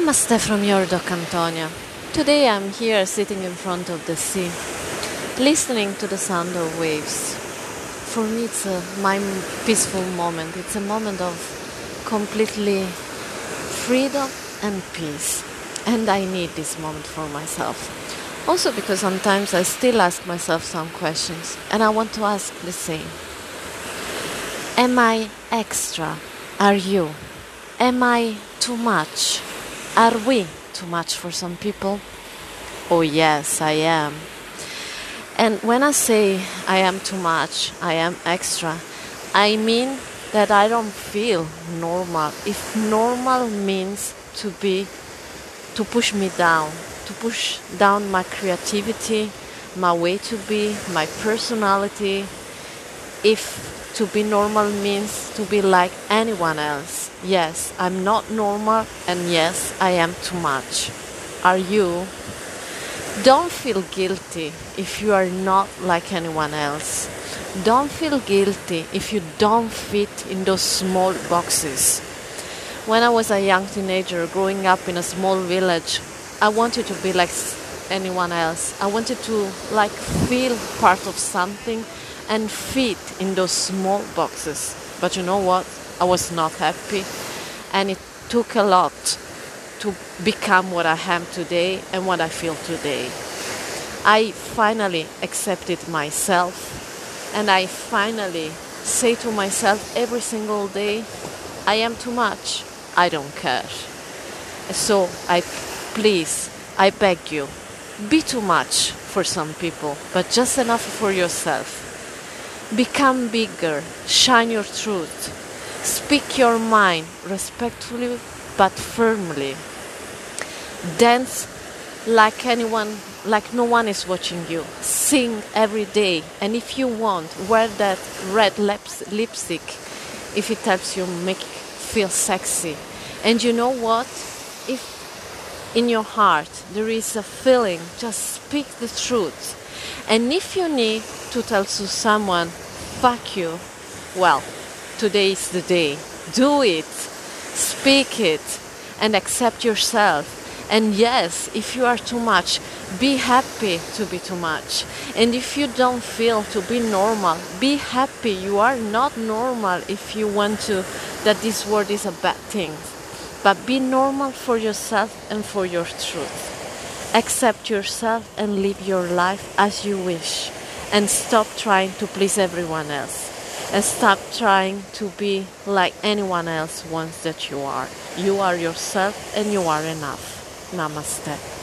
Namaste from your Doc Antonia. Today I'm here sitting in front of the sea, listening to the sound of waves. For me, it's a my peaceful moment. It's a moment of completely freedom and peace. And I need this moment for myself. Also, because sometimes I still ask myself some questions, and I want to ask the same Am I extra? Are you? Am I too much? Are we too much for some people? Oh, yes, I am. And when I say I am too much, I am extra, I mean that I don't feel normal. If normal means to be, to push me down, to push down my creativity, my way to be, my personality, if to be normal means to be like anyone else. Yes, I'm not normal, and yes, I am too much. Are you? Don't feel guilty if you are not like anyone else. Don't feel guilty if you don't fit in those small boxes. When I was a young teenager growing up in a small village, I wanted to be like anyone else. I wanted to like feel part of something and fit in those small boxes. But you know what? I was not happy, and it took a lot to become what I am today and what I feel today. I finally accepted myself, and I finally say to myself every single day, I am too much. I don't care. So I please, I beg you, be too much for some people, but just enough for yourself. Become bigger, shine your truth, speak your mind respectfully but firmly. Dance like anyone, like no one is watching you. Sing every day, and if you want, wear that red lips, lipstick if it helps you make feel sexy. And you know what? If in your heart there is a feeling, just speak the truth. And if you need to tell to someone, fuck you, well, today is the day. Do it, speak it, and accept yourself. And yes, if you are too much, be happy to be too much. And if you don't feel to be normal, be happy. You are not normal if you want to, that this world is a bad thing. But be normal for yourself and for your truth. Accept yourself and live your life as you wish. And stop trying to please everyone else. And stop trying to be like anyone else wants that you are. You are yourself and you are enough. Namaste.